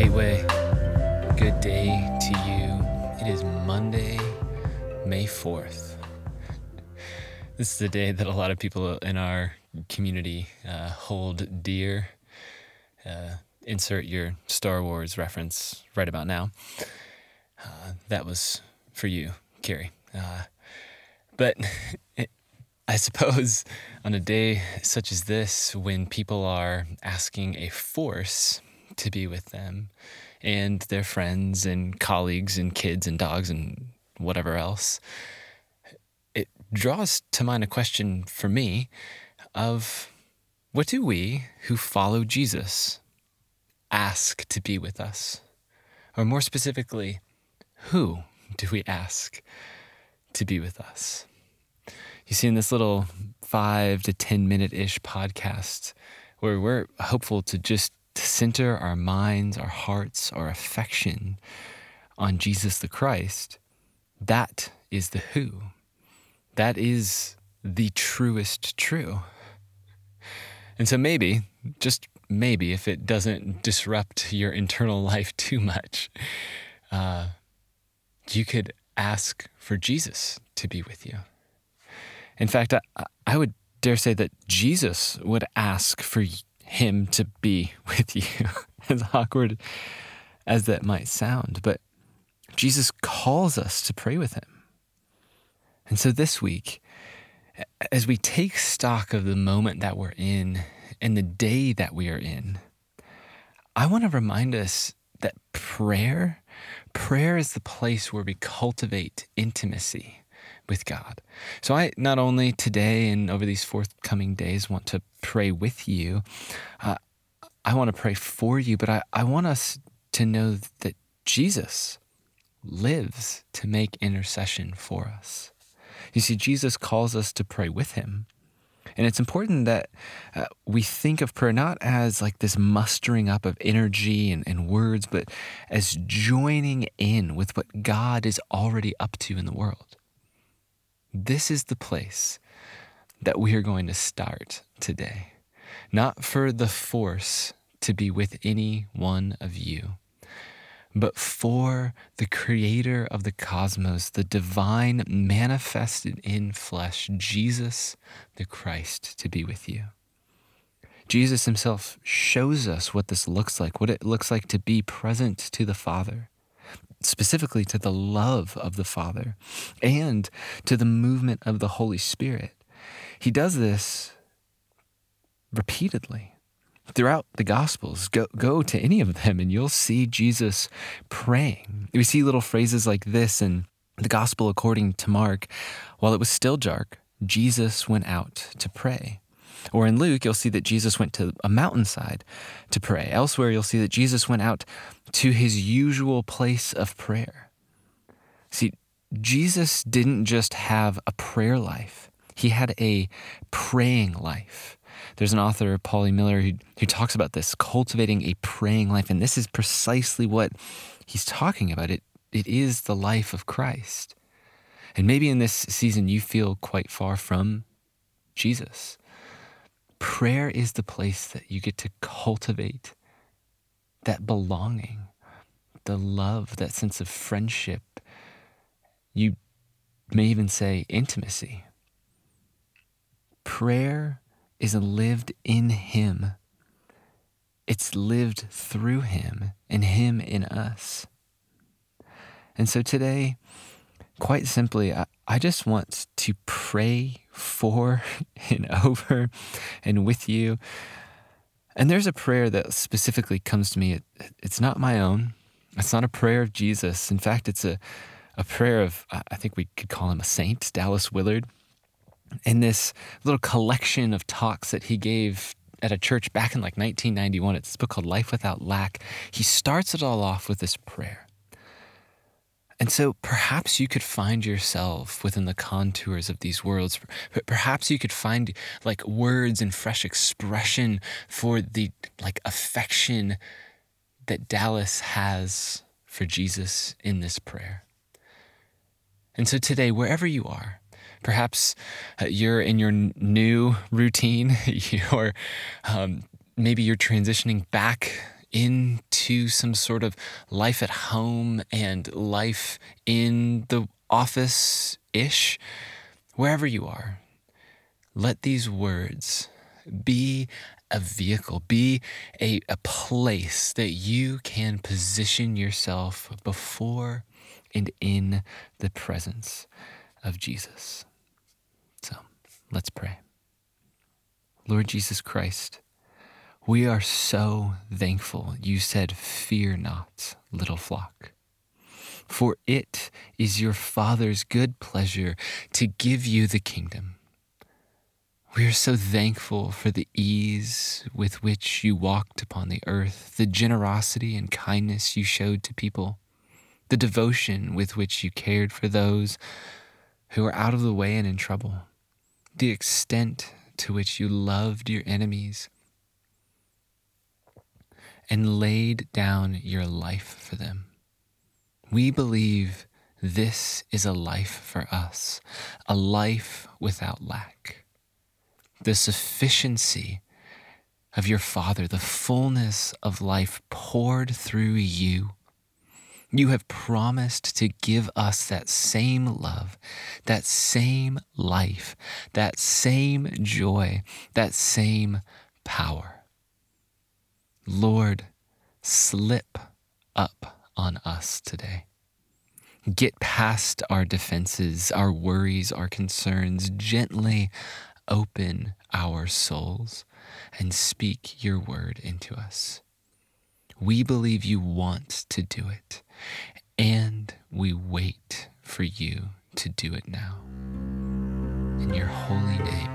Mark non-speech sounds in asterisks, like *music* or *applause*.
Gateway, good day to you. It is Monday, May 4th. This is the day that a lot of people in our community uh, hold dear. Uh, insert your Star Wars reference right about now. Uh, that was for you, Carrie. Uh, but *laughs* I suppose on a day such as this, when people are asking a force to be with them and their friends and colleagues and kids and dogs and whatever else, it draws to mind a question for me of what do we who follow Jesus ask to be with us? Or more specifically, who do we ask to be with us? You see, in this little five to 10 minute ish podcast, where we're hopeful to just center our minds, our hearts, our affection on Jesus the Christ, that is the who. That is the truest true. And so maybe, just maybe, if it doesn't disrupt your internal *laughs* life too much, uh, you could ask for Jesus to be with you. In fact, I, I would dare say that Jesus would ask for him to be *laughs* with you, as awkward as that might sound. But Jesus calls us to pray with him. And so this week, as we take stock of the moment that we're in and the day that we are in, I want to remind us that prayer, prayer is the place where we cultivate intimacy with God. So I not only today and over these forthcoming days want to pray with you, uh, I want to pray for you, but I, I want us to know that Jesus lives to make intercession for us. You see, Jesus calls us to pray with him. And it's important that uh, we think of prayer not as like this mustering up of energy and, and words, but as joining in with what God is already up to in the world. This is the place that we are going to start today. Not for the force to be with any one of you, but for the creator of the cosmos, the divine manifested in flesh, Jesus the Christ, to be with you. Jesus himself shows us what this looks like, what it looks like to be present to the Father, specifically to the love of the Father and to the movement of the Holy Spirit. He does this repeatedly throughout the Gospels. Go, go to any of them and you'll see Jesus praying. We see little phrases like this in the Gospel according to Mark. While it was still dark, Jesus went out to pray. Or in Luke, you'll see that Jesus went to a mountainside to pray. Elsewhere, you'll see that Jesus went out to his usual place of prayer. See, Jesus didn't just have a prayer life, he had a praying life. There's an author, Paulie Miller, who, who talks about this, cultivating a praying life. And this is precisely what he's talking about. It, it is the life of Christ. And maybe in this season you feel quite far from Jesus. Prayer is the place that you get to cultivate that belonging, the love, that sense of friendship. You may even say intimacy. Prayer is lived in Him. It's lived through Him and Him in us. And so today, quite simply, I, I just want to pray for *laughs* and over and with you. And there's a prayer that specifically comes to me. It, it's not my own. It's not a prayer of Jesus. In fact, it's a, a prayer of, I think we could call him a saint, Dallas Willard in this little collection of talks that he gave at a church back in like 1991. It's this book called Life Without Lack. He starts it all off with this prayer. And so perhaps you could find yourself within the contours of these worlds. Perhaps you could find like words and fresh expression for the like affection that Dallas has for Jesus in this prayer. And so today, wherever you are, Perhaps uh, you're in your new routine, *laughs* you're um, maybe you're transitioning back into some sort of life at home and life in the office ish, wherever you are, let these words be a vehicle, be a, a place that you can position yourself before and in the presence of Jesus. So let's pray. Lord Jesus Christ, we are so thankful you said, Fear not, little flock. For it is your Father's good pleasure to give you the kingdom. We are so thankful for the ease with which you walked upon the earth, the generosity and kindness you showed to people, the devotion with which you cared for those who were out of the way and in trouble, the extent to which you loved your enemies and laid down your life for them. We believe this is a life for us, a life without lack the sufficiency of your Father, the fullness of life poured through you. You have promised to give us that same love, that same life, that same joy, that same power. Lord, slip up on us today. Get past our defenses, our worries, our concerns gently open our souls and speak your word into us. We believe you want to do it, and we wait for you to do it now. In your holy name.